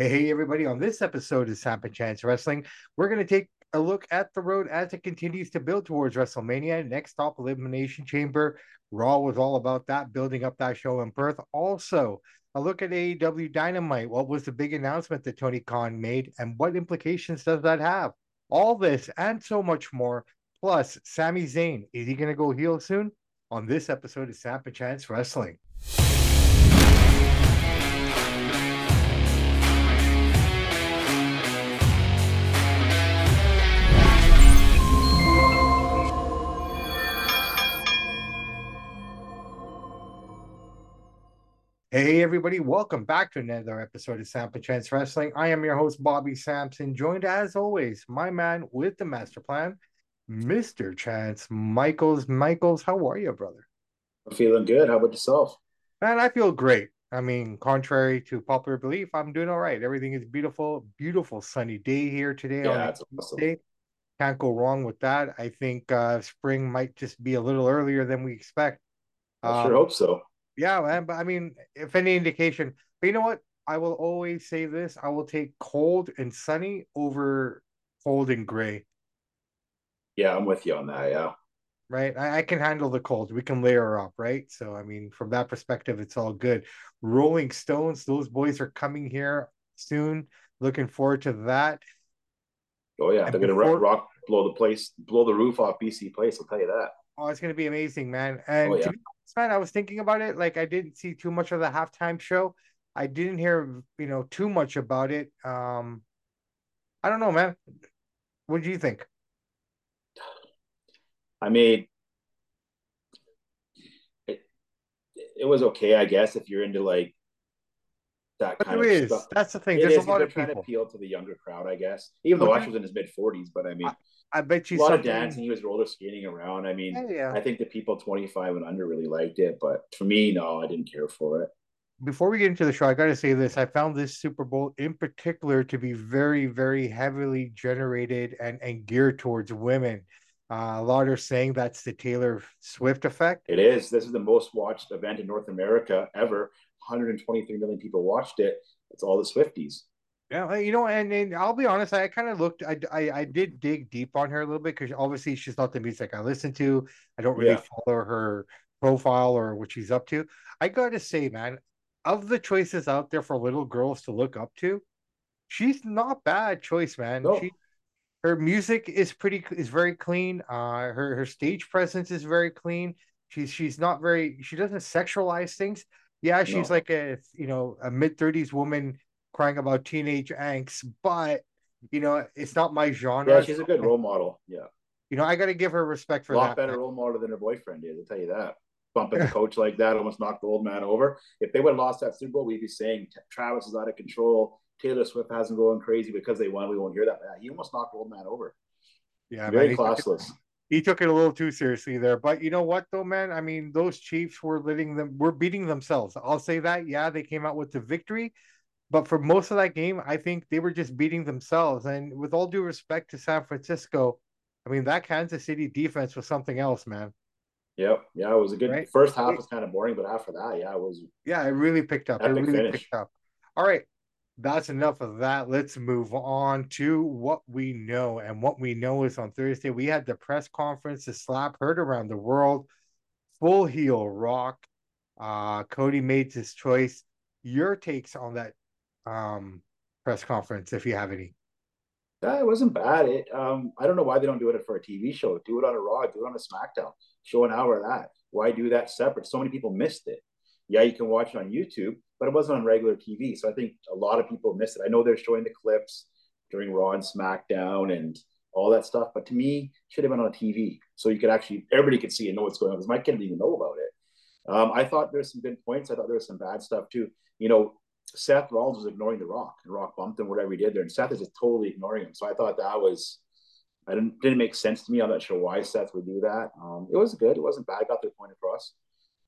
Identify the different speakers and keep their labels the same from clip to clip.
Speaker 1: Hey, everybody, on this episode of Samp&Chance Wrestling, we're going to take a look at the road as it continues to build towards WrestleMania. Next stop, Elimination Chamber. Raw was all about that, building up that show in Perth. Also, a look at AEW Dynamite. What was the big announcement that Tony Khan made, and what implications does that have? All this and so much more. Plus, Sami Zayn, is he going to go heel soon? On this episode of Samp&Chance Wrestling. Hey, everybody, welcome back to another episode of Samp&Chance Wrestling. I am your host, Bobby Sampson, joined as always, my man with the master plan, Mr. Chance Michaels. Michaels, how are you, brother?
Speaker 2: I'm feeling good. How about yourself?
Speaker 1: Man, I feel great. I mean, contrary to popular belief, I'm doing all right. Everything is beautiful, beautiful sunny day here today
Speaker 2: Yeah,
Speaker 1: on
Speaker 2: that's
Speaker 1: Tuesday.
Speaker 2: awesome.
Speaker 1: Can't go wrong with that. I think uh, spring might just be a little earlier than we expect.
Speaker 2: I
Speaker 1: Um,
Speaker 2: sure hope so.
Speaker 1: Yeah, man. But I mean, if any indication, but you know what? I will always say this: I will take cold and sunny over cold and gray.
Speaker 2: Yeah, I'm with you on that. Yeah.
Speaker 1: Right? I, I can handle the cold. We can layer up, right? So, I mean, from that perspective, it's all good. Rolling Stones, those boys are coming here soon. Looking forward to that.
Speaker 2: Oh yeah,
Speaker 1: And
Speaker 2: they're gonna rock, rock, blow the place, blow the roof off BC Place. I'll tell you that.
Speaker 1: Oh, it's gonna be amazing, man. And
Speaker 2: Oh,
Speaker 1: to be man, I was thinking about it. Like, I didn't see too much of the halftime show. I didn't hear, you know, too much about it. Um, I don't know, man. What do you think?
Speaker 2: I mean, it it was okay, I guess, if you're into like that
Speaker 1: But
Speaker 2: kind of
Speaker 1: is.
Speaker 2: stuff.
Speaker 1: That's the thing.
Speaker 2: It
Speaker 1: There's
Speaker 2: is,
Speaker 1: a lot
Speaker 2: they're
Speaker 1: of
Speaker 2: trying to
Speaker 1: people.
Speaker 2: appeal to the younger crowd, I guess. Even though Usher was in his mid 40s, but I mean,
Speaker 1: I bet you a
Speaker 2: lot of dancing. He was roller skating around. I mean,
Speaker 1: Yeah, yeah.
Speaker 2: I think the people 25 and under really liked it, but for me, no, I didn't care for it.
Speaker 1: Before we get into the show, I got to say this. I found this Super Bowl in particular to be very, very heavily generated and, and geared towards women. Uh, a lot are saying that's the Taylor Swift effect.
Speaker 2: It is. This is the most watched event in North America ever. 123 million people watched it. It's all the Swifties.
Speaker 1: Yeah, you know, and, and I'll be honest, I kind of looked, I, I I did dig deep on her a little bit because obviously she's not the music I listen to. I don't really
Speaker 2: Yeah.
Speaker 1: follow her profile or what she's up to. I gotta say, man, of the choices out there for little girls to look up to, she's not bad choice, man.
Speaker 2: No.
Speaker 1: She her music is pretty is very clean. Uh, her her stage presence is very clean. She's she's not very she doesn't sexualize things. Yeah, she's
Speaker 2: No.
Speaker 1: like a you know a mid thirties woman crying about teenage angst, but you know it's not my genre.
Speaker 2: Yeah, she's a good role model. Yeah.
Speaker 1: You know I got to give her respect for
Speaker 2: A lot
Speaker 1: that.
Speaker 2: better
Speaker 1: man.
Speaker 2: role model than her boyfriend is, I'll tell you that. Bumping the coach like that almost knocked the old man over. If they would have lost that Super Bowl, we'd be saying Travis is out of control. Taylor Swift hasn't going crazy because they won. We won't hear that. Yeah, he almost knocked the old man over.
Speaker 1: Yeah, man,
Speaker 2: Very
Speaker 1: he took it-
Speaker 2: classless.
Speaker 1: he took it a little too seriously there. But you know what, though, man? I mean, those Chiefs were letting them, were beating themselves. I'll say that. Yeah, they came out with the victory, but for most of that game, I think they were just beating themselves. And with all due respect to San Francisco, I mean, that Kansas City defense was something else, man.
Speaker 2: Yep. Yeah, it was a good
Speaker 1: Right.
Speaker 2: first half was kind of boring, but after that, yeah, it was
Speaker 1: Yeah, it really picked up. It really
Speaker 2: finish.
Speaker 1: picked up. All right. That's enough of that. Let's move on to what we know. And what we know is on Thursday, we had the press conference, the slap heard around the world, full heel rock. Uh, Cody made his choice. Your takes on that um, press conference, if you have any.
Speaker 2: Yeah, it wasn't bad. It um, I don't know why they don't do it for a TV show. Do it on a Raw, do it on a SmackDown. Show an hour of that. Why do that separate? So many people missed it. Yeah, you can watch it on YouTube, but it wasn't on regular TV. So I think a lot of people missed it. I know they're showing the clips during Raw and SmackDown and all that stuff, but to me, it should have been on TV so you could actually everybody could see and know what's going on. Because my kid didn't even know about it. Um, I thought there's some good points. I thought there was some bad stuff too. You know, Seth Rollins was ignoring The Rock, and Rock bumped him, whatever he did there, and Seth is just totally ignoring him. So I thought that was, I didn't didn't make sense to me. I'm not sure why Seth would do that. Um, it was good. It wasn't bad. I Got their point across.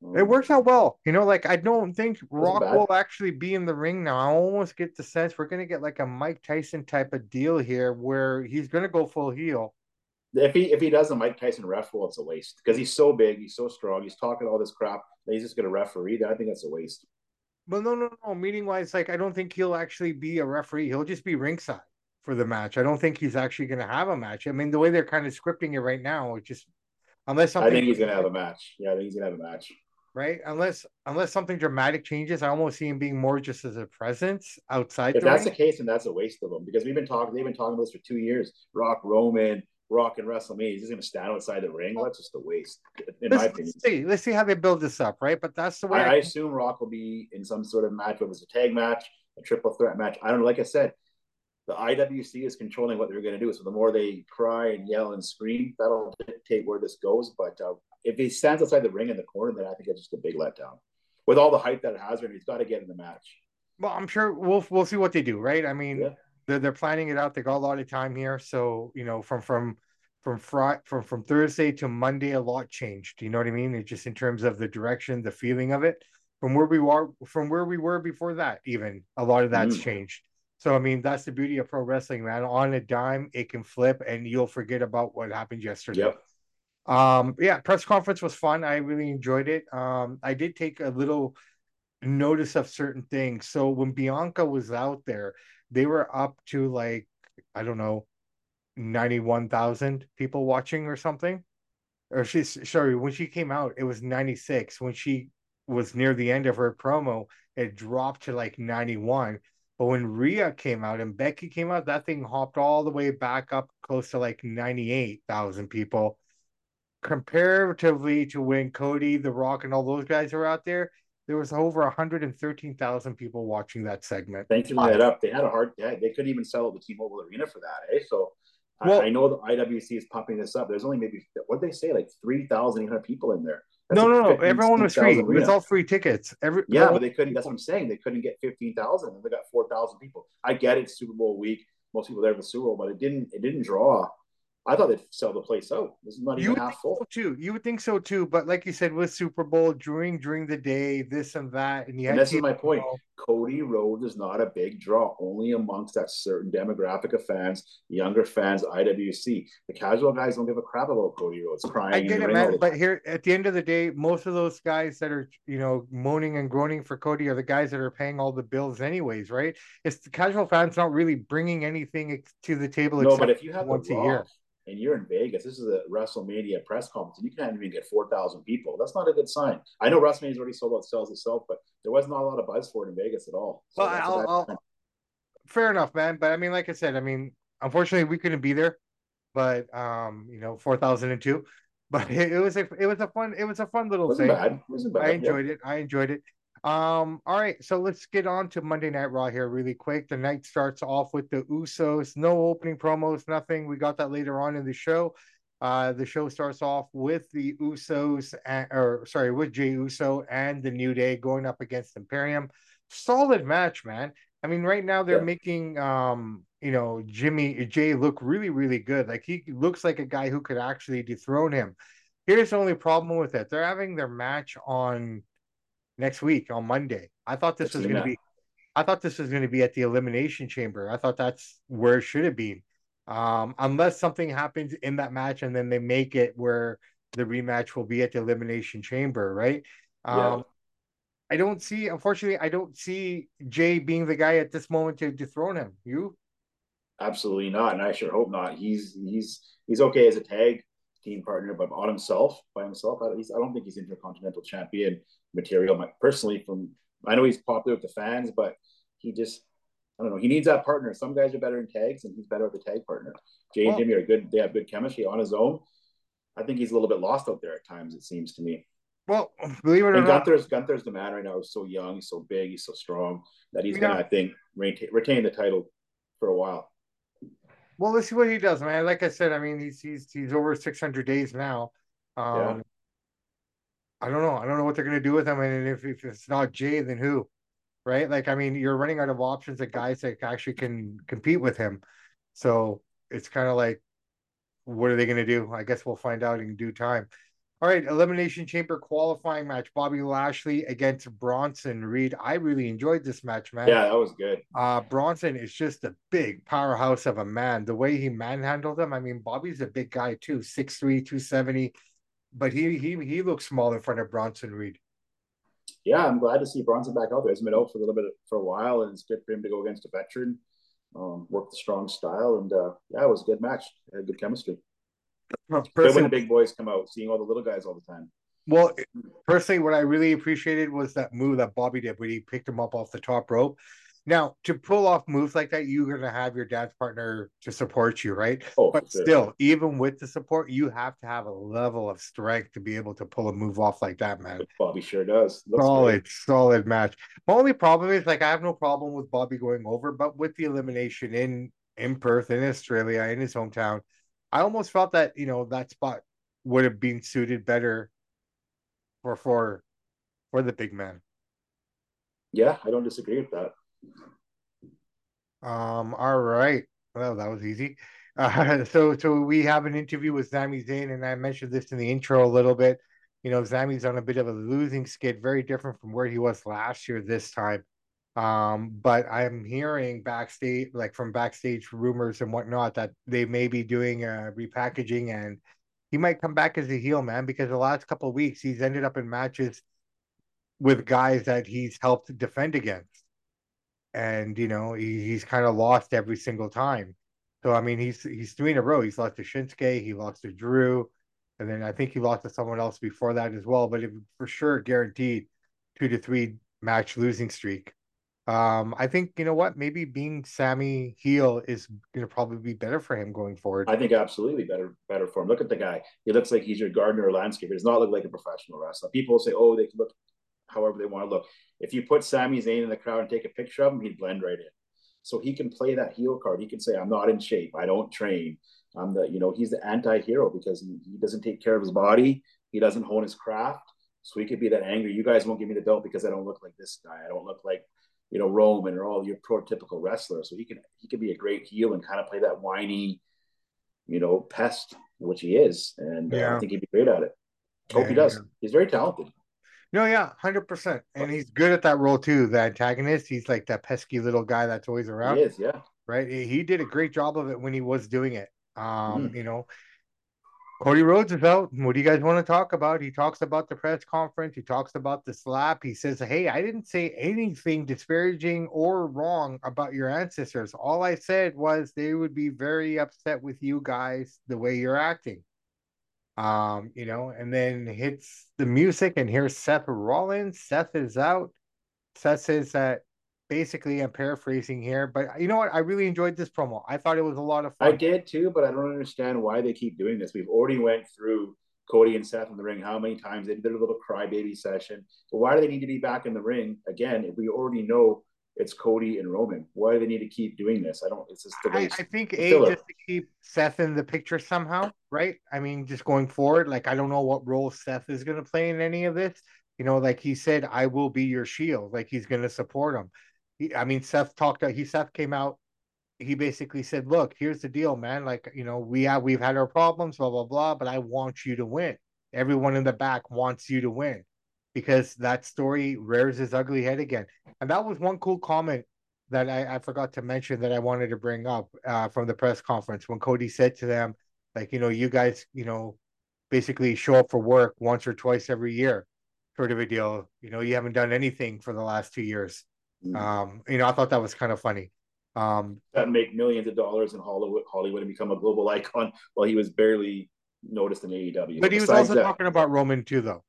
Speaker 2: Um,
Speaker 1: It works out well. You know, like I don't think Rock
Speaker 2: bad.
Speaker 1: will actually be in the ring now. I almost get the sense we're gonna get like a Mike Tyson type of deal here where he's gonna go full heel.
Speaker 2: If he if he does a Mike Tyson ref role, it's a waste because he's so big, he's so strong, he's talking all this crap. That he's just going to referee. That I think that's a waste.
Speaker 1: Well, no, no, no. Meaning wise, like I don't think he'll actually be a referee. He'll just be ringside for the match. I don't think he's actually going to have a match. I mean, the way they're kind of scripting it right now, it just unless something.
Speaker 2: I think he's going to have a match. Yeah, I think he's going to have a match.
Speaker 1: Right, unless unless something dramatic changes, I almost see him being more just as a presence outside.
Speaker 2: If the that's ring. the case, and that's a waste of him because we've been talking. They've been talking about this for two years. Rock Roman, Rock and WrestleMania. He's just going to stand outside the ring. Well, That's just a waste, in
Speaker 1: let's,
Speaker 2: my opinion.
Speaker 1: Let's see. Let's see how they build this up, right? But that's the way.
Speaker 2: I, I, I assume Rock will be in some sort of match, whether it's a tag match, a triple threat match. I don't know. Like I said, the IWC is controlling what they're going to do. So the more they cry and yell and scream, that'll dictate where this goes. But uh, if he stands outside the ring in the corner, then I think it's just a big letdown. With all the hype that it has, he's got to get in the match.
Speaker 1: Well, I'm sure we'll we'll see what they do, right? I mean, yeah. They're they're planning it out. They got a lot of time here, so you know, from from from Friday from from Thursday to Monday, a lot changed. You know what I mean? It just in terms of the direction, the feeling of it. From where we were, from where we were before that, even a lot of that's mm. changed. So I mean, that's the beauty of pro wrestling, man. On a dime, it can flip, and you'll forget about what happened yesterday. Yep. Um, yeah, press conference was fun. I really enjoyed it. Um, I did take a little notice of certain things. So when Bianca was out there, they were up to like, I don't know, 91,000 people watching or something. Or she's sorry, when she came out, it was 96. When she was near the end of her promo, it dropped to like 91. But when Rhea came out and Becky came out, that thing hopped all the way back up close to like 98,000 people comparatively to when Cody, The Rock, and all those guys are out there, there was over 113,000 people watching that segment.
Speaker 2: Thanks for that up. They had a hard, yeah, they couldn't even sell the T-Mobile Arena for that, eh? So well, I, I, know the IWC is pumping this up. There's only maybe what they say, like 3,800 people in there.
Speaker 1: That's no, no, no. Everyone was free. It was all free tickets. Every
Speaker 2: yeah, but they couldn't. That's what I'm saying. They couldn't get 15,000, and they got 4,000 people. I get it. Super Bowl week. Most people there for the Super Bowl, but it didn't. It didn't draw I thought they'd sell the place out. This is not
Speaker 1: you
Speaker 2: even half full.
Speaker 1: So too. You would think so too. But like you said, with Super Bowl during during the day, this and that, and,
Speaker 2: and this is my point. Cody Rhodes is not a big draw, only amongst that certain demographic of fans, younger fans, IWC. The casual guys don't give a crap about Cody Rhodes crying. I get it, man.
Speaker 1: But here, at the end of the day, most of those guys that are you know moaning and groaning for Cody are the guys that are paying all the bills, anyways, right? It's the casual fans not really bringing anything to the table.
Speaker 2: No, but if you have once a year and you're in Vegas, this is a WrestleMania press conference, and you can't even get 4,000 people. That's not a good sign. I know WrestleMania's already sold out, sells itself, but there was not a lot of buzz for it in Vegas at all.
Speaker 1: So well, I'll, I'll, fair enough, man. But I mean, like I said, I mean, unfortunately, we couldn't be there, but um, you know, 4,002. But it, it, was a it was a fun it was a fun little
Speaker 2: wasn't
Speaker 1: thing.
Speaker 2: Bad. Wasn't bad.
Speaker 1: I enjoyed yeah. it. I enjoyed it. Um, all right, so let's get on to Monday Night Raw here really quick. The night starts off with the Usos, no opening promos, nothing. We got that later on in the show. Uh, the show starts off with the Usos, and, or sorry, with Jey Uso and the New Day going up against Imperium. Solid match, man. I mean, right now they're yeah. making um, you know, Jimmy Jey look really, really good. Like he looks like a guy who could actually dethrone him. Here's the only problem with it: they're having their match on next week on Monday. I thought this was going to be. I thought this was going to be at the Elimination Chamber. I thought that's where it should have been. Um, unless something happens in that match and then they make it where the rematch will be at the Elimination Chamber, right? Um, yeah. I don't see, unfortunately, I don't see Jey being the guy at this moment to dethrone him. You?
Speaker 2: Absolutely not, and I sure hope not. He's he's he's okay as a tag team partner, but on himself, by himself, I, I don't think he's intercontinental champion material. My, personally, from I know he's popular with the fans, but he just I don't know. He needs that partner. Some guys are better in tags, and he's better with a tag partner. Jey and Jimmy are good. They have good chemistry on his own. I think he's a little bit lost out there at times. It seems to me.
Speaker 1: Well, believe it or
Speaker 2: and
Speaker 1: not,
Speaker 2: Gunther's Gunther's the man right now. He's so young, he's so big, he's so strong that he's gonna, I think, retain, retain the title for a while.
Speaker 1: Well, let's see what he does, man. Like I said, I mean, he's he's he's over six hundred days now. Um, yeah. I don't know. I don't know what they're gonna do with him, and if, if it's not Jey, then who? Right? Like, I mean, you're running out of options of guys that actually can compete with him. So it's kind of like, what are they gonna do? I guess we'll find out in due time. All right, Elimination Chamber qualifying match. Bobby Lashley against Bronson Reed. I really enjoyed this match, man.
Speaker 2: Yeah, that was good.
Speaker 1: Uh, Bronson is just a big powerhouse of a man. The way he manhandled him, I mean, Bobby's a big guy too, 6'3, 270, but he he he looks small in front of Bronson Reed.
Speaker 2: yeah, I'm glad to see Bronson back out there. He's been out for a little bit for a while, and it's good for him to go against a veteran, um, work the strong style, and uh, yeah, it was a good match. It had good chemistry. Well, good when the big boys come out, seeing all the little guys all the time.
Speaker 1: Well, personally, what I really appreciated was that move that Bobby did when he picked him up off the top rope. Now, to pull off moves like that, you're gonna have your dance partner to support you, right? Oh, but sure. still, even with the support, you have to have a level of strength to be able to pull a move off like that, man.
Speaker 2: Bobby sure does.
Speaker 1: Looks solid, great. solid match. My only problem is like I have no problem with Bobby going over, but with the elimination in in Perth, in Australia, in his hometown, I almost felt that you know that spot would have been suited better for for for the big man.
Speaker 2: Yeah, I don't disagree with that.
Speaker 1: Um. All right. Well, that was easy. Uh, so so we have an interview with Sami Zayn, and I mentioned this in the intro a little bit. You know, Sami's on a bit of a losing skid, very different from where he was last year. This time, um, but I'm hearing backstage, like from backstage rumors and whatnot, that they may be doing a repackaging, and he might come back as a heel, man. Because the last couple of weeks, he's ended up in matches with guys that he's helped defend against and you know he, he's kind of lost every single time. So I mean, he's he's three in a row. He's lost to Shinsuke, he lost to Drew, and then I think he lost to someone else before that as well. But it, for sure, guaranteed two to three match losing streak. Um, I think you know what, maybe being Sami heel is going to probably be better for him going forward.
Speaker 2: I think absolutely better better for him. Look at the guy; he looks like he's your gardener or landscaper. He does not look like a professional wrestler. People say, "Oh, they can look however they want to look. If you put Sami Zayn in the crowd and take a picture of him, he'd blend right in. So he can play that heel card. He can say, "I'm not in shape. I don't train. I'm the, you know, he's the anti-hero because he, he doesn't take care of his body. He doesn't hone his craft. So he could be that angry. You guys won't give me the belt because I don't look like this guy. I don't look like, you know, Roman or all your prototypical wrestlers. So he can he can be a great heel and kind of play that whiny, you know, pest, which he is. And yeah. uh, I think he'd be great at it. Hope yeah, he does. Yeah. He's very talented.
Speaker 1: No, yeah, hundred percent, and he's good at that role too. The antagonist, he's like that pesky little guy that's always around.
Speaker 2: He is, yeah.
Speaker 1: Right, he did a great job of it when he was doing it. Um, mm. you know, Cody Rhodes is out. What do you guys want to talk about? He talks about the press conference. He talks about the slap. He says, "Hey, I didn't say anything disparaging or wrong about your ancestors. All I said was they would be very upset with you guys the way you're acting." Um, you know, and then hits the music and here's Seth Rollins. Seth is out. Seth says that basically I'm paraphrasing here, but you know what? I really enjoyed this promo. I thought it was a lot of fun.
Speaker 2: I did too, but I don't understand why they keep doing this. We've already went through Cody and Seth in the ring. How many times they did a little crybaby session? But why do they need to be back in the ring again if we already know it's Cody and Roman. Why do they need to keep doing this? I don't. It's just the
Speaker 1: I, I think a just to keep Seth in the picture somehow, right? I mean, just going forward, like I don't know what role Seth is going to play in any of this. You know, like he said, I will be your shield. Like he's going to support him. He, I mean, Seth talked. Out he Seth came out. He basically said, "Look, here's the deal, man. Like you know, we have we've had our problems, blah blah blah, but I want you to win. Everyone in the back wants you to win." Because that story rears his ugly head again. And that was one cool comment that I, I forgot to mention that I wanted to bring up uh, from the press conference when Cody said to them, like, you know, you guys, you know, basically show up for work once or twice every year, sort of a deal. You know, you haven't done anything for the last two years. Mm-hmm. Um, you know, I thought that was kind of funny. Um,
Speaker 2: that make millions of dollars in Hollywood, Hollywood, and become a global icon while he was barely noticed in AEW.
Speaker 1: But he was also that, talking about Roman too, though.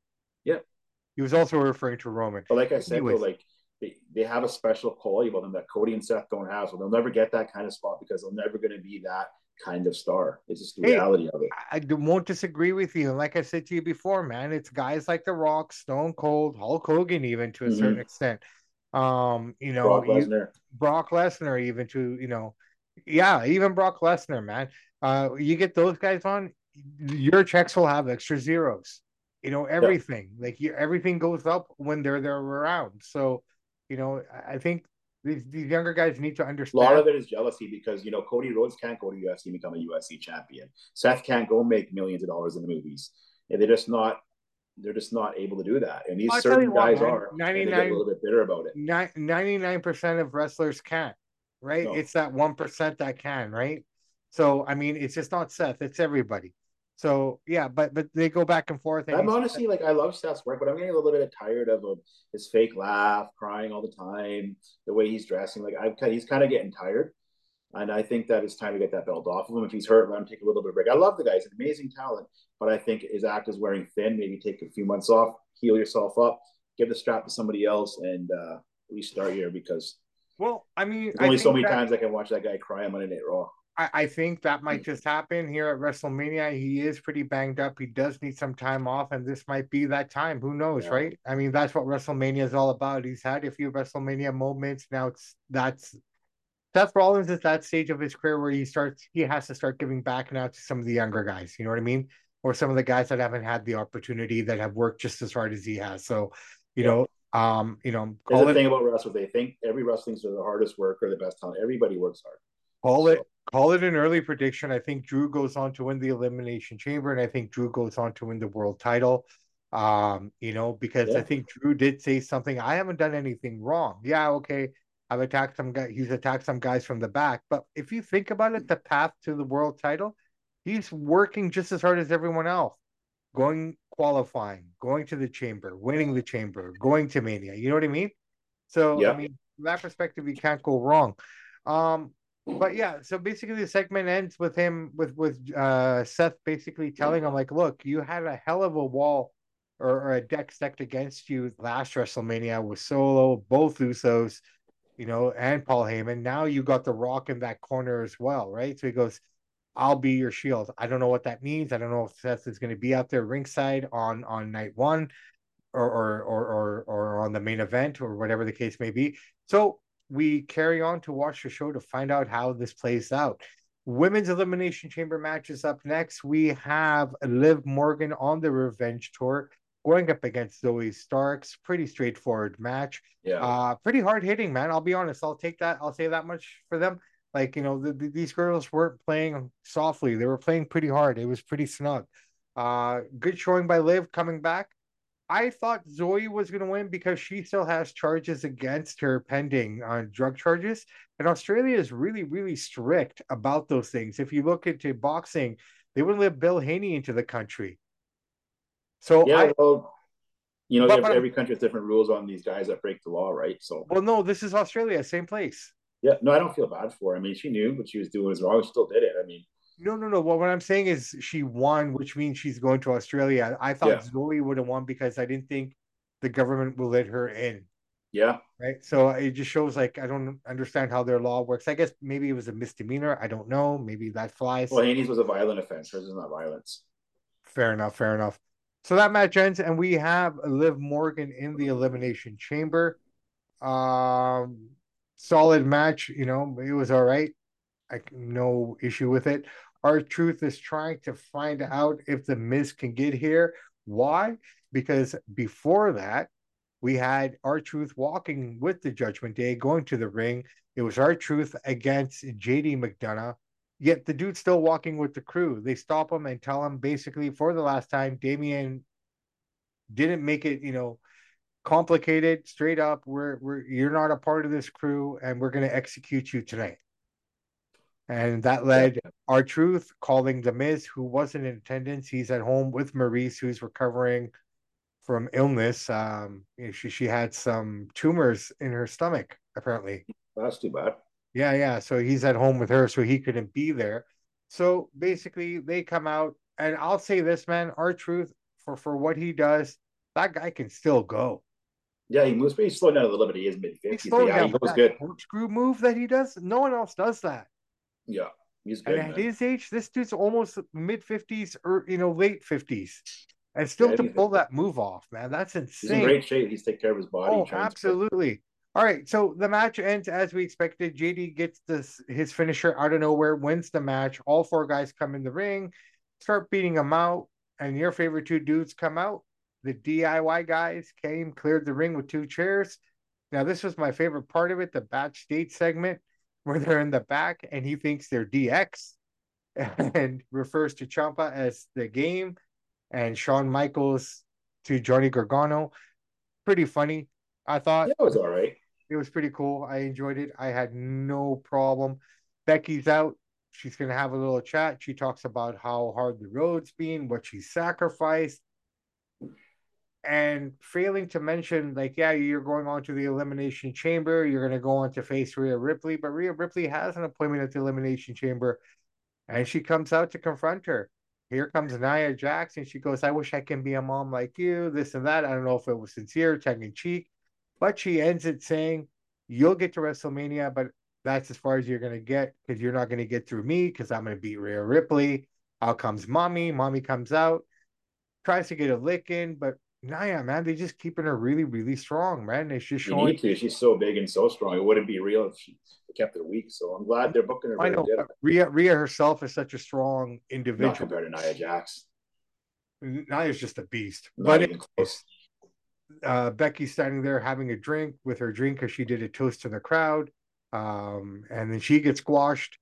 Speaker 1: He was also referring to Roman.
Speaker 2: But like I said, though, like they, they have a special quality about them that Cody and Seth don't have. So they'll never get that kind of spot because they're never going to be that kind of star. It's just the hey, reality of it.
Speaker 1: I won't disagree with you. And like I said to you before, man, it's guys like The Rock, Stone Cold, Hulk Hogan, even to a mm-hmm. certain extent. Um, you know, Brock Lesnar, Brock Lesnar, even to you know, yeah, even Brock Lesnar, man. Uh, you get those guys on, your checks will have extra zeros you know everything yeah. like you, everything goes up when they're they're around. So you know i think these, these younger guys need to understand
Speaker 2: a lot of it is jealousy because you know cody rhodes can't go to ufc and become a ufc champion. Seth can't go make millions of dollars in the movies. And they're just not they're just not able to do that. And these I'll certain guys what, are 99 a little bit bitter about it.
Speaker 1: 99% of wrestlers can't right? No. it's that 1% that can right? So i mean it's just not seth it's everybody So yeah, but but they go back and forth. And
Speaker 2: I'm honestly like I love Seth's work, but I'm getting a little bit tired of him, his fake laugh, crying all the time, the way he's dressing. Like I've he's kind of getting tired, and I think that it's time to get that belt off of him. If he's hurt, let him take a little bit of break. I love the guy; he's an amazing talent, but I think his act is wearing thin. Maybe take a few months off, heal yourself up, give the strap to somebody else, and uh, restart here because.
Speaker 1: Well, I mean,
Speaker 2: there's only so many that... times I can watch that guy cry on Monday Night Raw.
Speaker 1: I, I think that might mm. just happen here at WrestleMania. He is pretty banged up. He does need some time off, and this might be that time. Who knows, yeah. right? I mean, that's what WrestleMania is all about. He's had a few WrestleMania moments. Now it's that's Seth Rollins is that stage of his career where he starts he has to start giving back now to some of the younger guys. You know what I mean? Or some of the guys that haven't had the opportunity that have worked just as hard as he has. So, you yeah. know, um, you know,
Speaker 2: call the thing about wrestlers. They think every wrestling's the hardest work or the best talent. Everybody works hard.
Speaker 1: Call it call it an early prediction. I think Drew goes on to win the Elimination Chamber, and I think Drew goes on to win the world title. Um, you know, because yeah. I think Drew did say something. I haven't done anything wrong. Yeah, okay. I've attacked some guy. He's attacked some guys from the back. But if you think about it, the path to the world title, he's working just as hard as everyone else. Going qualifying, going to the chamber, winning the chamber, going to Mania. You know what I mean? So yeah. I mean, from that perspective, you can't go wrong. Um, but yeah, so basically the segment ends with him with with uh Seth basically telling him like, look, you had a hell of a wall or, or a deck stacked against you last WrestleMania with Solo, both Usos, you know, and Paul Heyman. Now you got the Rock in that corner as well, right? So he goes, I'll be your shield. I don't know what that means. I don't know if Seth is going to be out there ringside on on night one or or or or, or on the main event or whatever the case may be. So we carry on to watch the show to find out how this plays out. Women's Elimination Chamber matches up next. We have Liv Morgan on the Revenge Tour going up against Zoey Starks. Pretty straightforward match.
Speaker 2: Yeah.
Speaker 1: Uh, pretty hard hitting, man. I'll be honest. I'll take that. I'll say that much for them. Like, you know, the, the, these girls weren't playing softly. They were playing pretty hard. It was pretty snug. Uh, good showing by Liv coming back. I thought Zoey was going to win because she still has charges against her pending on drug charges. And Australia is really, really strict about those things. If you look into boxing, they wouldn't let Bill Haney into the country. So
Speaker 2: yeah, I, well, you know, but, every country has different rules on these guys that break the law, right? So
Speaker 1: well, no, this is Australia, same place.
Speaker 2: Yeah, no, I don't feel bad for her. I mean, she knew what she was doing was wrong. She still did it. I mean,
Speaker 1: no, no, no. Well, what I'm saying is she won, which means she's going to Australia. I thought yeah. Zoey would have won because I didn't think the government will let her in.
Speaker 2: Yeah.
Speaker 1: Right. So it just shows like I don't understand how their law works. I guess maybe it was a misdemeanor. I don't know. Maybe that flies.
Speaker 2: Well, Haney's was a violent offense. Hers is not violence.
Speaker 1: Fair enough. Fair enough. So that match ends, and we have Liv Morgan in the elimination chamber. Um, solid match. You know, it was all right. I no issue with it. R-Truth is trying to find out if the Miz can get here. Why? Because before that, we had R-Truth walking with the Judgment Day, going to the ring. It was R-Truth against JD McDonagh. Yet the dude's still walking with the crew. They stop him and tell him basically for the last time, Damian didn't make it, you know, complicated. Straight up, we're we're you're not a part of this crew, and we're going to execute you tonight. And that led R-Truth calling The Miz, who wasn't in attendance. He's at home with Maryse, who's recovering from illness. Um, she, she had some tumors in her stomach, apparently.
Speaker 2: That's too bad.
Speaker 1: Yeah, yeah. So he's at home with her, so he couldn't be there. So basically, they come out, and I'll say this, man, R-Truth for, for what he does, that guy can still go.
Speaker 2: Yeah, he moves, but he's slowing down a little bit. He is mid 50s. Yeah, he goes good.
Speaker 1: Screw move that he does, no one else does that.
Speaker 2: Yeah, he's good.
Speaker 1: And at man. his age, this dude's almost mid fifties or you know late fifties, and still yeah, to pull that move off, man, that's insane.
Speaker 2: He's in great shape. He's taking care of his body.
Speaker 1: Oh, absolutely. All right, so the match ends as we expected. JD gets this his finisher out of nowhere, wins the match. All four guys come in the ring, start beating him out, and your favorite two dudes come out. The DIY guys came, cleared the ring with two chairs. Now, this was my favorite part of it, the backstage segment where they're in the back and he thinks they're DX and refers to Ciampa as the game and Shawn Michaels to Johnny Gargano. Pretty funny, I thought.
Speaker 2: It was all right.
Speaker 1: It was pretty cool. I enjoyed it. I had no problem. Becky's out. she's gonna have a little chat. She talks about how hard the road's been, what she sacrificed, and failing to mention, like, yeah, you're going on to the elimination chamber. You're gonna go on to face Rhea Ripley, but Rhea Ripley has an appointment at the elimination chamber, and she comes out to confront her. Here comes Nia and she goes, "I wish I can be a mom like you." This and that. I don't know if it was sincere, tongue in cheek, but she ends it saying, "You'll get to WrestleMania, but that's as far as you're gonna get because you're not gonna get through me because I'm gonna beat Rhea Ripley." Out comes mommy. Mommy comes out, tries to get a lick in, but Nia, man, they just keeping her really, really strong, man. It's just showing.
Speaker 2: You need to. She's so big and so strong. It wouldn't be real if she kept her weak. So I'm glad they're booking her.
Speaker 1: I know. Rhea, Rhea herself is such a strong individual. Not
Speaker 2: compared to Nia Jax.
Speaker 1: Nia's just a beast.
Speaker 2: Not but close.
Speaker 1: Uh, Becky's standing there having a drink with her drink because she did a toast to the crowd. Um, and then she gets squashed.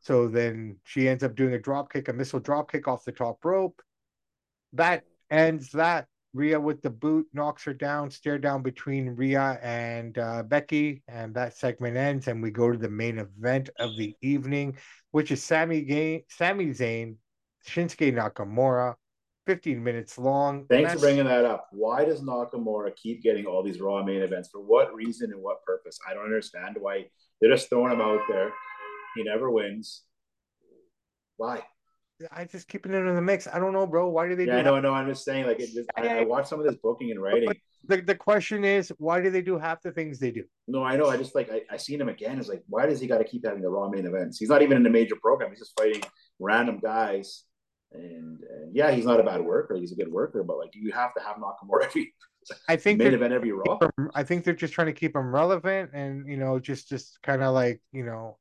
Speaker 1: So then she ends up doing a drop kick, a missile drop kick off the top rope. That ends that. Rhea with the boot knocks her down, stare down between Rhea and uh, Becky, and that segment ends. And we go to the main event of the evening, which is Sami Ga- Sami Zayn, Shinsuke Nakamura, 15 minutes long.
Speaker 2: Thanks for bringing that up. Why does Nakamura keep getting all these Raw main events? For what reason and what purpose? I don't understand why they're just throwing him out there. He never wins. Why?
Speaker 1: I just keeping it in the mix. I don't know, bro. Why do they?
Speaker 2: Yeah,
Speaker 1: do
Speaker 2: I know, no. I'm just saying, like, it just, I, I watched some of this booking and writing.
Speaker 1: The, the question is, why do they do half the things they do?
Speaker 2: No, I know. I just like I, I seen him again. It's like, why does he got to keep having the Raw main events? He's not even in a major program. He's just fighting random guys. And, and yeah, he's not a bad worker. He's a good worker, but like, you have to have Nakamura every.
Speaker 1: I think
Speaker 2: main event every Raw.
Speaker 1: I think they're just trying to keep him relevant and you know just just kind of like you know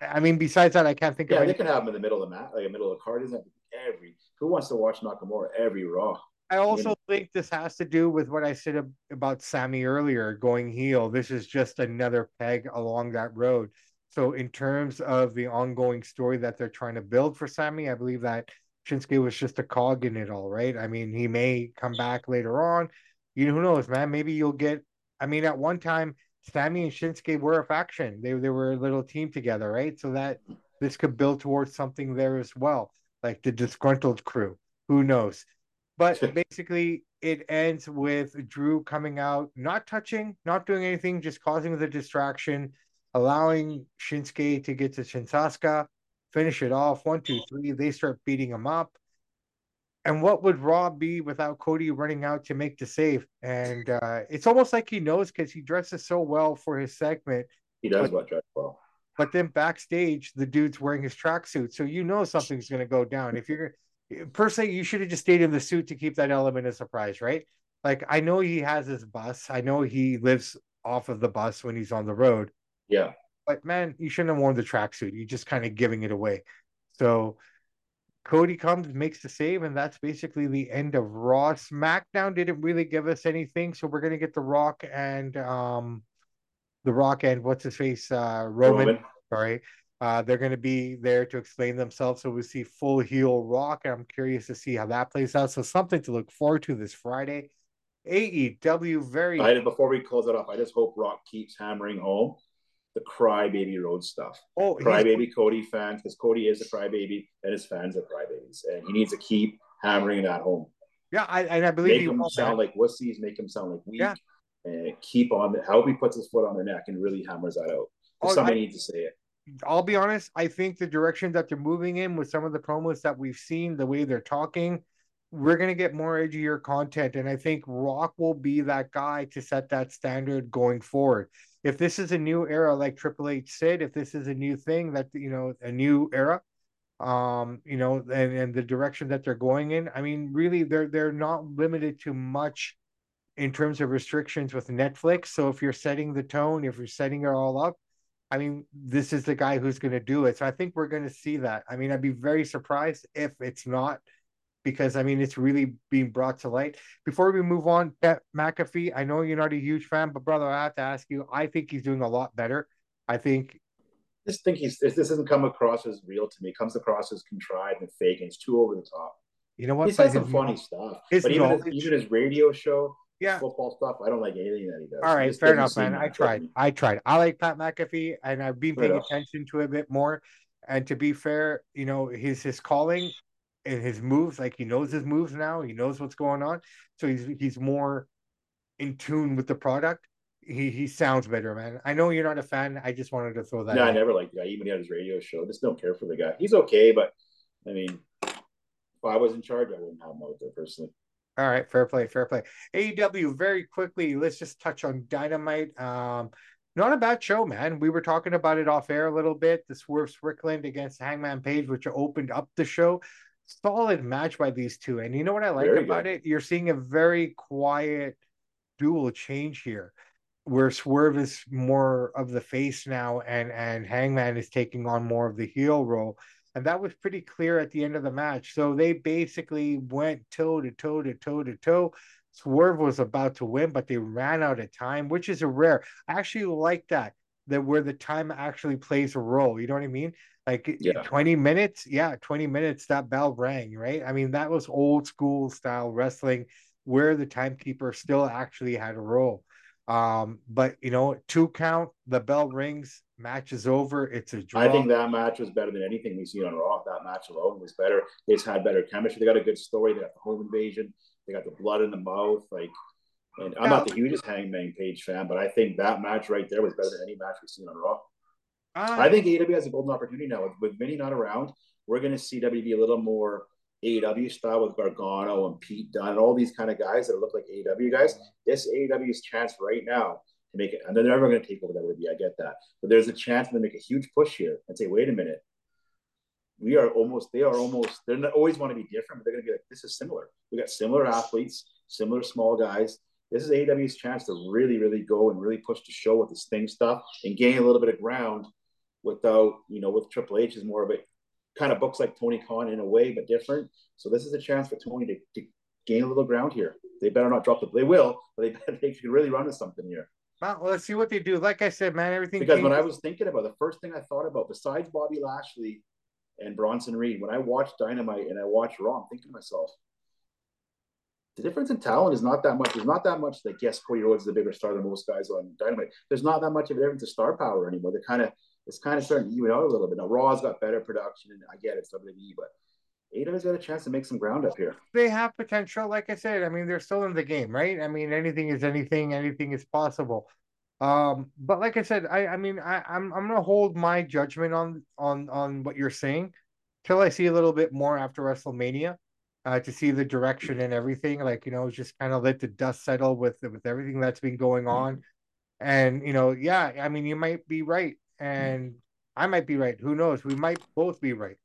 Speaker 1: I mean, besides that, I can't think
Speaker 2: yeah,
Speaker 1: of.
Speaker 2: Yeah, they can have him in the middle of the mat, like a middle of the card. Isn't every who wants to watch Nakamura every Raw?
Speaker 1: I also think this has to do with what I said about Sami earlier, going heel. This is just another peg along that road. So, in terms of the ongoing story that they're trying to build for Sami, I believe that Shinsuke was just a cog in it all, right? I mean, he may come back later on. You know, who knows, man? Maybe you'll get. I mean, at one time, Sami and Shinsuke were a faction. They they were a little team together, right? So that this could build towards something there as well, like the disgruntled crew. Who knows? But basically, it ends with Drew coming out, not touching, not doing anything, just causing the distraction, allowing Shinsuke to get to Shinsuke, finish it off. One, two, three. They start beating him up. And what would Raw be without Cody running out to make the save? And uh, it's almost like he knows because he dresses so well for his segment.
Speaker 2: He does but, dress well.
Speaker 1: But then backstage, the dude's wearing his tracksuit, so you know something's going to go down. If you're personally, you should have just stayed in the suit to keep that element of surprise, right? Like I know he has his bus. I know he lives off of the bus when he's on the road.
Speaker 2: Yeah.
Speaker 1: But man, you shouldn't have worn the tracksuit. You're just kind of giving it away. So Cody comes, makes the save, and that's basically the end of Raw. SmackDown didn't really give us anything, so we're gonna get the Rock and um, the Rock and what's his face, uh, Roman. Roman. Sorry, uh, they're gonna be there to explain themselves. So we see full heel Rock. I'm curious to see how that plays out. So something to look forward to this Friday. AEW very.
Speaker 2: I, before we close it off, I just hope Rock keeps hammering home the crybaby road stuff.
Speaker 1: Oh,
Speaker 2: crybaby Cody fans, because Cody is a crybaby and his fans are crybabies, and he needs to keep hammering that home.
Speaker 1: Yeah, I, and I believe
Speaker 2: make him sound like wussies, make him sound like weak, yeah. and keep on. The, I hope he puts his foot on their neck and really hammers that out. Oh, somebody I, needs to say it.
Speaker 1: I'll be honest. I think the direction that they're moving in with some of the promos that we've seen, the way they're talking, we're going to get more edgier content. And I think Rock will be that guy to set that standard going forward. If this is a new era, like Triple H said, if this is a new thing that, you know, a new era, um, you know, and, and the direction that they're going in, I mean, really, they're, they're not limited to much in terms of restrictions with Netflix. So if you're setting the tone, if you're setting it all up, I mean, this is the guy who's going to do it. So I think we're going to see that. I mean, I'd be very surprised if it's not because I mean it's really being brought to light. Before we move on, Pat McAfee, I know you're not a huge fan, but brother, I have to ask you. I think he's doing a lot better. I think.
Speaker 2: I just think he's this, doesn't come across as real to me. It comes across as contrived and fake, and it's too over the top.
Speaker 1: You know what?
Speaker 2: He says some funny stuff, but even his, even his radio show,
Speaker 1: yeah,
Speaker 2: football stuff. I don't like anything that he does.
Speaker 1: All right, fair enough, man. I tried. I tried. I like Pat McAfee, and I've been paying attention to it a bit more And to be fair, you know, his his calling and his moves, like he knows his moves now, he knows what's going on. So he's he's more in tune with the product. He he sounds better, man. I know you're not a fan. I just wanted to throw that.
Speaker 2: No, I never liked the guy. Even he had his radio show. Just don't care for the guy. He's okay, but I mean, if I was in charge, I wouldn't have him out there personally.
Speaker 1: All right, fair play, fair play. AEW, very quickly, let's just touch on Dynamite. Um, not a bad show, man. We were talking about it off air a little bit. The Swerve Strickland against Hangman Page, which opened up the show. Solid match by these two. And you know what I like very about good. it? You're seeing a very quiet dual change here, where Swerve is more of the face now, and and Hangman is taking on more of the heel role. And that was pretty clear at the end of the match. So they basically went toe to toe to toe to toe. Swerve was about to win, but they ran out of time, which is a rare. I actually like that, that where the time actually plays a role. You know what I mean? Like yeah. 20 minutes, yeah, 20 minutes, that bell rang, right? I mean, that was old school style wrestling where the timekeeper still actually had a role. Um, but you know, two count, the bell rings, match is over. It's a draw.
Speaker 2: I think that match was better than anything we've seen on Raw. That match alone was better. They just had better chemistry. They got a good story. They got the home invasion. They got the blood in the mouth. Like, and I'm not the hugest Hangman Page fan, but I think that match right there was better than any match we've seen on Raw. Uh, I think AEW has a golden opportunity now with, with Vinny not around. We're going to see WWE a little more AEW style with Gargano and Pete Dunne and all these kind of guys that look like AEW guys. This AEW's chance right now to make it, and they're never going to take over WWE. I get that, but there's a chance for them to make a huge push here and say, wait a minute, we are almost, they are almost, they're not, always want to be different, but they're going to be like, this is similar. We got similar athletes, similar small guys. This is AEW's chance to really, really go and really push the show with this thing stuff and gain a little bit of ground without, you know, with Triple H is more of a kind of books like Tony Khan in a way, but different. So this is a chance for Tony to, to gain a little ground here. They better not drop the. They will, but they better, they can really run with something here.
Speaker 1: Well, let's see what they do. Like I said, man, everything.
Speaker 2: Because when I was thinking about the first thing I thought about, besides Bobby Lashley and Bronson Reed, when I watched Dynamite and I watched Raw, I'm thinking to myself, the difference in talent is not that much. There's not that much that yes, Cody Rhodes is a bigger star than most guys on Dynamite. There's not that much of a difference of star power anymore. They're kind of it's kind of starting to even out a little bit. Now Raw's got better production, and I get it, WWE, but AEW's got a chance to make some ground up here.
Speaker 1: They have potential, like I said. I mean, they're still in the game, right? I mean, anything is anything, anything is possible. Um, but like I said, I I mean I, I'm I'm gonna hold my judgment on on on what you're saying till I see a little bit more after WrestleMania. Uh, to see the direction and everything, like you know, just kind of let the dust settle with with everything that's been going on, and you know, yeah, I mean, you might be right, and I might be right. Who knows? We might both be right.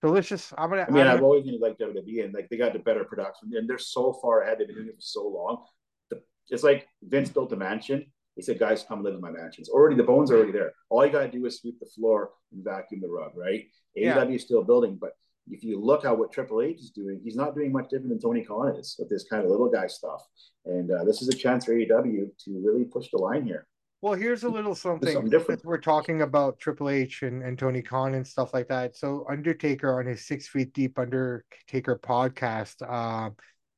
Speaker 1: So let's just. I'm gonna.
Speaker 2: I mean,
Speaker 1: i
Speaker 2: have always been like WWE, and like they got the better production, and they're so far ahead. They've been doing it for so long. The, it's like Vince built a mansion, he said, guys, come live in my mansions. Already, the bones are already there. All you got to do is sweep the floor and vacuum the rug, right? Yeah. AEW is still building, but if you look at what Triple H is doing, he's not doing much different than Tony Khan is with this kind of little guy stuff. And uh, this is a chance for AEW to really push the line here.
Speaker 1: Well, here's a little something, something different. We're talking about Triple H and, and Tony Khan and stuff like that. So Undertaker on his Six Feet Deep Undertaker podcast, uh,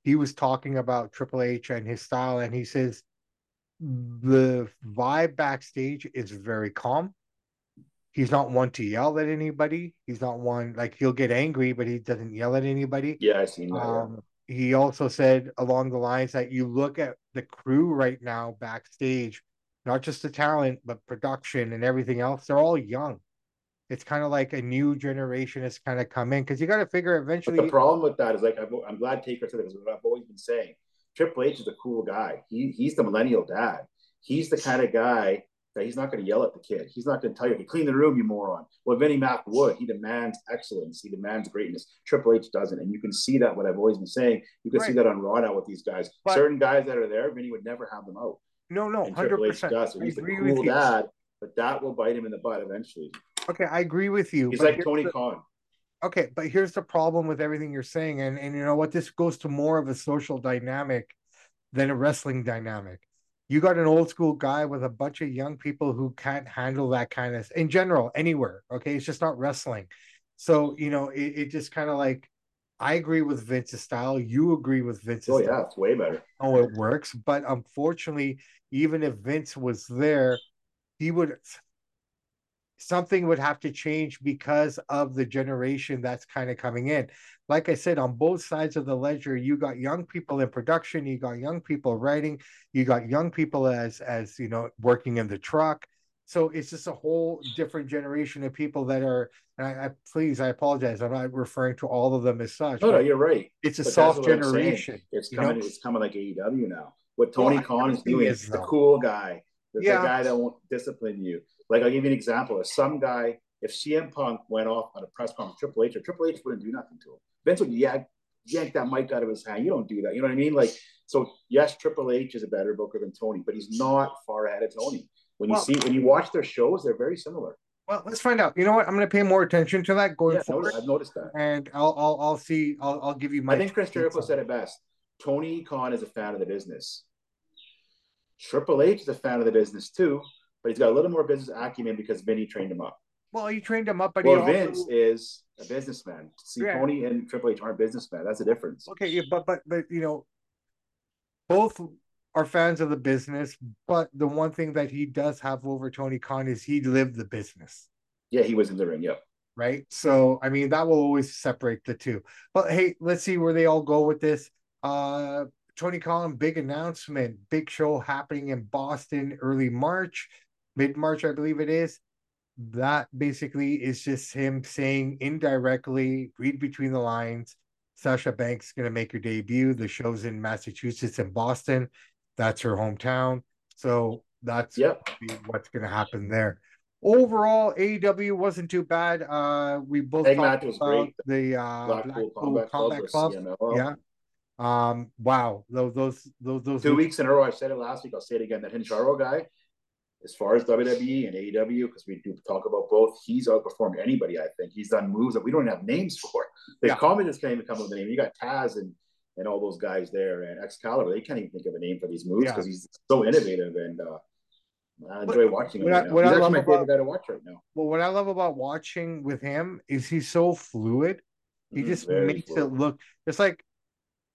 Speaker 1: he was talking about Triple H and his style, and he says the vibe backstage is very calm. He's not one to yell at anybody. He's not one like he'll get angry, but he doesn't yell at anybody.
Speaker 2: Yeah, I seen that. Um,
Speaker 1: he also said along the lines that you look at the crew right now backstage, not just the talent, but production and everything else. They're all young. It's kind of like a new generation has kind of come in because you got to figure eventually.
Speaker 2: But the problem with that is like I'm, I'm glad Taker said it because I've always been saying Triple H is a cool guy. He he's the millennial dad. He's the kind of guy that he's not going to yell at the kid. He's not going to tell you, to clean the room, you moron. Well, Vinnie Mac would. He demands excellence. He demands greatness. Triple H doesn't. And you can see that, what I've always been saying. You can right. see that on Raw now with these guys. But, Certain guys that are there, Vinnie would never have them out.
Speaker 1: No, no, and 100%. Triple H does.
Speaker 2: So he's the cool dad, but that will bite him in the butt eventually.
Speaker 1: Okay, I agree with you.
Speaker 2: He's like Tony the, Khan.
Speaker 1: Okay, but here's the problem with everything you're saying. And, and you know what? This goes to more of a social dynamic than a wrestling dynamic. You got an old school guy with a bunch of young people who can't handle that kind of in general anywhere. Okay, it's just not wrestling. So you know, it, it just kind of like I agree with Vince's style. You agree with Vince's.
Speaker 2: Oh yeah,
Speaker 1: style.
Speaker 2: it's way better.
Speaker 1: Oh, it works. But unfortunately, even if Vince was there, he would something would have to change because of the generation that's kind of coming in. Like I said, on both sides of the ledger, you got young people in production, you got young people writing, you got young people as as you know working in the truck. So it's just a whole different generation of people that are. And I, I please, I apologize. I'm not referring to all of them as such.
Speaker 2: No, no, you're right.
Speaker 1: It's a soft generation.
Speaker 2: It's coming. Know? It's coming like AEW now. What Tony oh, Khan is doing, is, the cool guy, the, yeah. the guy that won't discipline you. Like I'll give you an example. If some guy, if CM Punk went off on a press conference, Triple H, or Triple H wouldn't do nothing to him. Vince would yank, yank that mic out of his hand. You don't do that. You know what I mean? Like, so yes, Triple H is a better booker than Tony, but he's not far ahead of Tony. When you well, see when you watch their shows, they're very similar.
Speaker 1: Well, let's find out. You know what? I'm going to pay more attention to that going yeah, forward.
Speaker 2: I've noticed that,
Speaker 1: and I'll I'll, I'll see. I'll, I'll give you my.
Speaker 2: I think Chris Jericho said it best. Tony Khan is a fan of the business. Triple H is a fan of the business too, but he's got a little more business acumen because Vinny trained him up.
Speaker 1: Well, he trained him up, but
Speaker 2: well, Vince also... is a businessman. See, yeah. Tony and Triple H aren't businessmen. That's the difference.
Speaker 1: Okay, yeah, but but but you know, both are fans of the business. But the one thing that he does have over Tony Khan is he lived the business.
Speaker 2: Yeah, he was in the ring. Yep.
Speaker 1: Right. So I mean, that will always separate the two. But hey, let's see where they all go with this. Uh Tony Khan, big announcement, big show happening in Boston early March, mid March, I believe it is. That basically is just him saying indirectly, read between the lines. Sasha Banks is going to make her debut. The show's in Massachusetts and Boston. That's her hometown. So that's
Speaker 2: yep.
Speaker 1: what's going to happen there. Overall, AEW wasn't too bad. Uh, we both
Speaker 2: Egg talked about
Speaker 1: great. the uh, Blackpool, Combat, Combat Club. Club. Yeah, um, wow, those those those those
Speaker 2: two weeks in a row. I said it last week. I'll say it again. That Hechicero guy, as far as WWE and AEW, because we do talk about both, he's outperformed anybody. I think he's done moves that we don't have names for. The yeah. commentators can't even come up with a name. You got Taz and and all those guys there and Excalibur. They can't even think of a name for these moves because yeah. he's so innovative and. uh I enjoy watching him. What, right I, what I love my about, favorite guy to watch right now.
Speaker 1: Well, what I love about watching with him is he's so fluid. He mm-hmm, just makes fluid. it look. It's like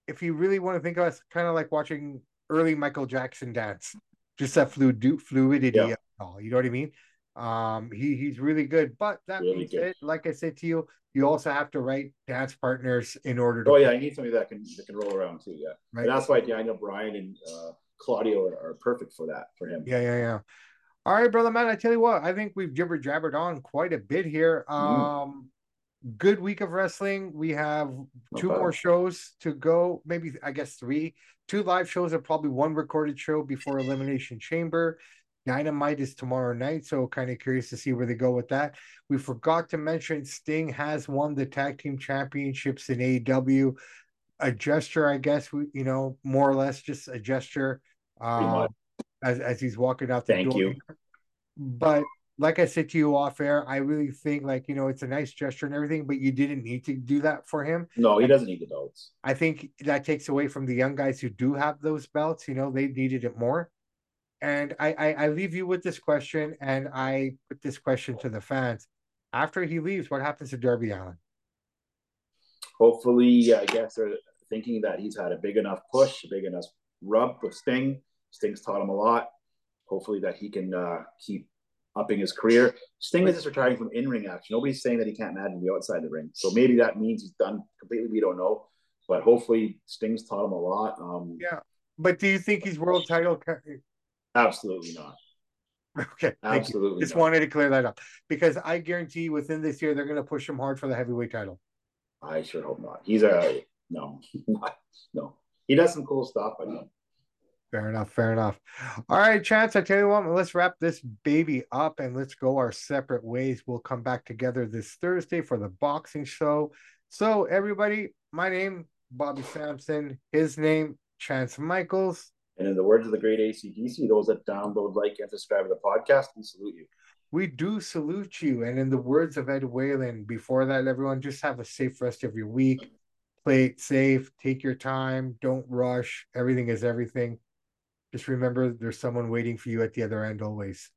Speaker 1: if you really want to think of it, it's kind of like watching early Michael Jackson dance, just that fluid fluidity yeah. all. You know what I mean? Um, he he's really good. But that really being said, like I said to you, you also have to write dance partners in order to.
Speaker 2: Oh yeah, I need somebody that can that can roll around too. Yeah, right. And that's why Daniel Bryan and uh, Claudio are, are, perfect for that for him.
Speaker 1: Yeah, yeah, yeah. All right, brother man. I tell you what, I think we've jibber jabbered on quite a bit here. Mm-hmm. Um, mm good week of wrestling. We have two more shows to go, maybe I guess three, two live shows and probably one recorded show before Elimination Chamber. Dynamite is tomorrow night, so kind of curious to see where they go with that. We forgot to mention Sting has won the tag team championships in AEW. A gesture, I guess, we, you know, more or less just a gesture uh, as as he's walking out the
Speaker 2: Thank door. Thank you.
Speaker 1: But like I said to you off air, I really think like you know it's a nice gesture and everything, but you didn't need to do that for him.
Speaker 2: No, he doesn't need the belts.
Speaker 1: I think that takes away from the young guys who do have those belts. You know, they needed it more. And I, I, I leave you with this question, and I put this question to the fans: After he leaves, what happens to Darby Allin?
Speaker 2: Hopefully, I guess they're thinking that he's had a big enough push, a big enough rub with Sting. Sting's taught him a lot. Hopefully, that he can uh, keep upping his career. Sting is just retiring from in-ring action. Nobody's saying that he can't manage to be outside the ring. So maybe that means he's done completely. We don't know, but hopefully Sting's taught him a lot. Um,
Speaker 1: yeah, but do you think he's world title?
Speaker 2: Absolutely not.
Speaker 1: Okay, absolutely. Just not. wanted to clear that up because I guarantee within this year they're going to push him hard for the heavyweight title.
Speaker 2: I sure hope not. He's a no, no. He does some cool stuff, but no.
Speaker 1: Fair enough. Fair enough. All right, Chance. I tell you what, let's wrap this baby up and let's go our separate ways. We'll come back together this Thursday for the boxing show. So, everybody, my name, Bobby Sampson. His name, Chance Michaels.
Speaker 2: And in the words of the great ACDC, those that download, like, and subscribe to the podcast, we salute you.
Speaker 1: We do salute you. And in the words of Ed Whalen, before that, everyone, just have a safe rest of your week. Play it safe. Take your time. Don't rush. Everything is everything just remember there's someone waiting for you at the other end always.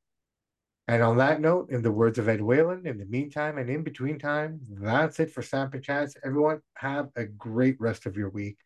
Speaker 1: And on that note, in the words of Ed Whalen, in the meantime and in between time, that's it for Samp and. Everyone, have a great rest of your week.